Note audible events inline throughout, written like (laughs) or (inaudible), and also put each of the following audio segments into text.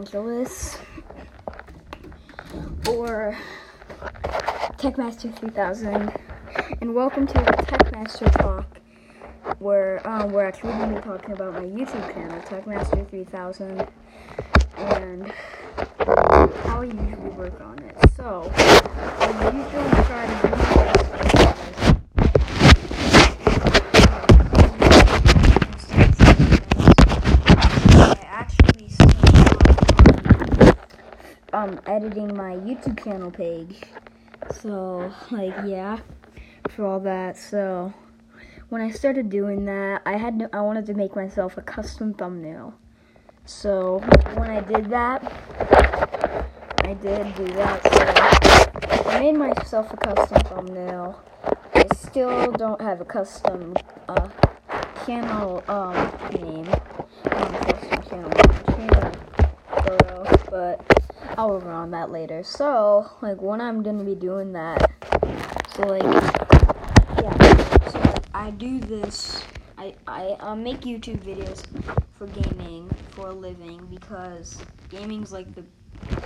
Angeles or Techmaster 3000 and welcome to the Techmaster Talk where um, we're actually going to be talking about my YouTube channel, Techmaster 3000 and how I usually work on it. So, I usually try to do I actually started um editing my YouTube channel page. So like yeah, for all that. So when I started doing that, I had to, I wanted to make myself a custom thumbnail. So when I did that, I did do that. So I made myself a custom thumbnail. I still don't have a custom uh, channel um, name. Um, custom channel, I'll work on that later. So, like, when I'm gonna be doing that, so like, yeah, so I do this. I I uh, make YouTube videos for gaming for a living because gaming's like the so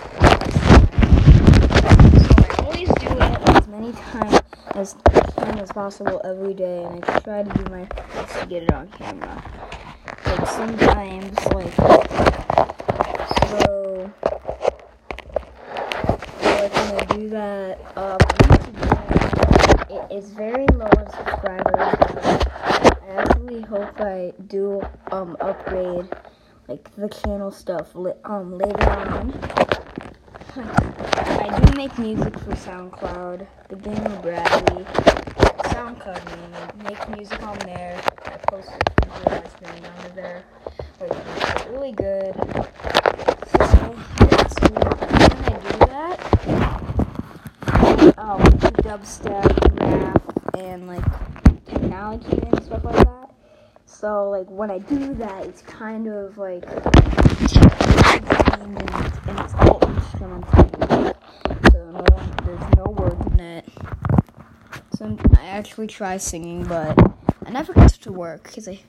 I always do it as many times as time as possible every day, and I try to do my best to get it on camera. But sometimes, like, so, so like when I do that, um, YouTube channel, it is very low on subscribers. I actually hope I do um upgrade like the channel stuff um later on. I do make music for SoundCloud, the Gamer Bradley, SoundCloud name. Make music on there. I post it for going down there. Like, really good. So, so when I do that, um, dubstep, rap, and like technology and stuff like that. So, like, when I do that, it's kind of like and and it's all instrumental. So no there's no words in it. So I actually try singing, but I never get to work because I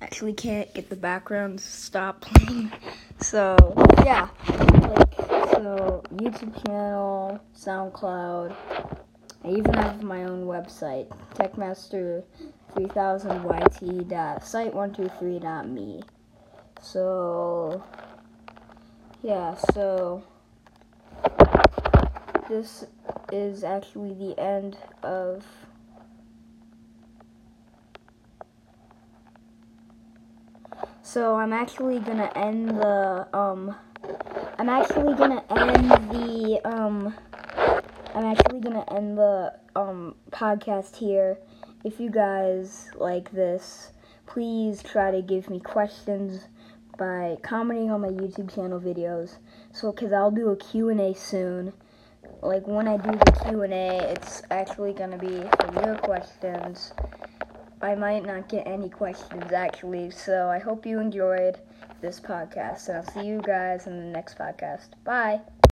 actually can't get the background to stop playing. (laughs) So yeah, like so YouTube channel, SoundCloud. I even have my own website, techmaster3000yt.site123.me. So yeah, so this is actually the end of So I'm actually gonna end the um I'm actually gonna end the um I'm actually gonna end the um podcast here. If you guys like this, please try to give me questions by commenting on my YouTube channel videos. So, cause I'll do a Q&A soon. Like when I do the Q&A, it's actually gonna be for your questions. I might not get any questions actually, so I hope you enjoyed this podcast, and I'll see you guys in the next podcast. Bye.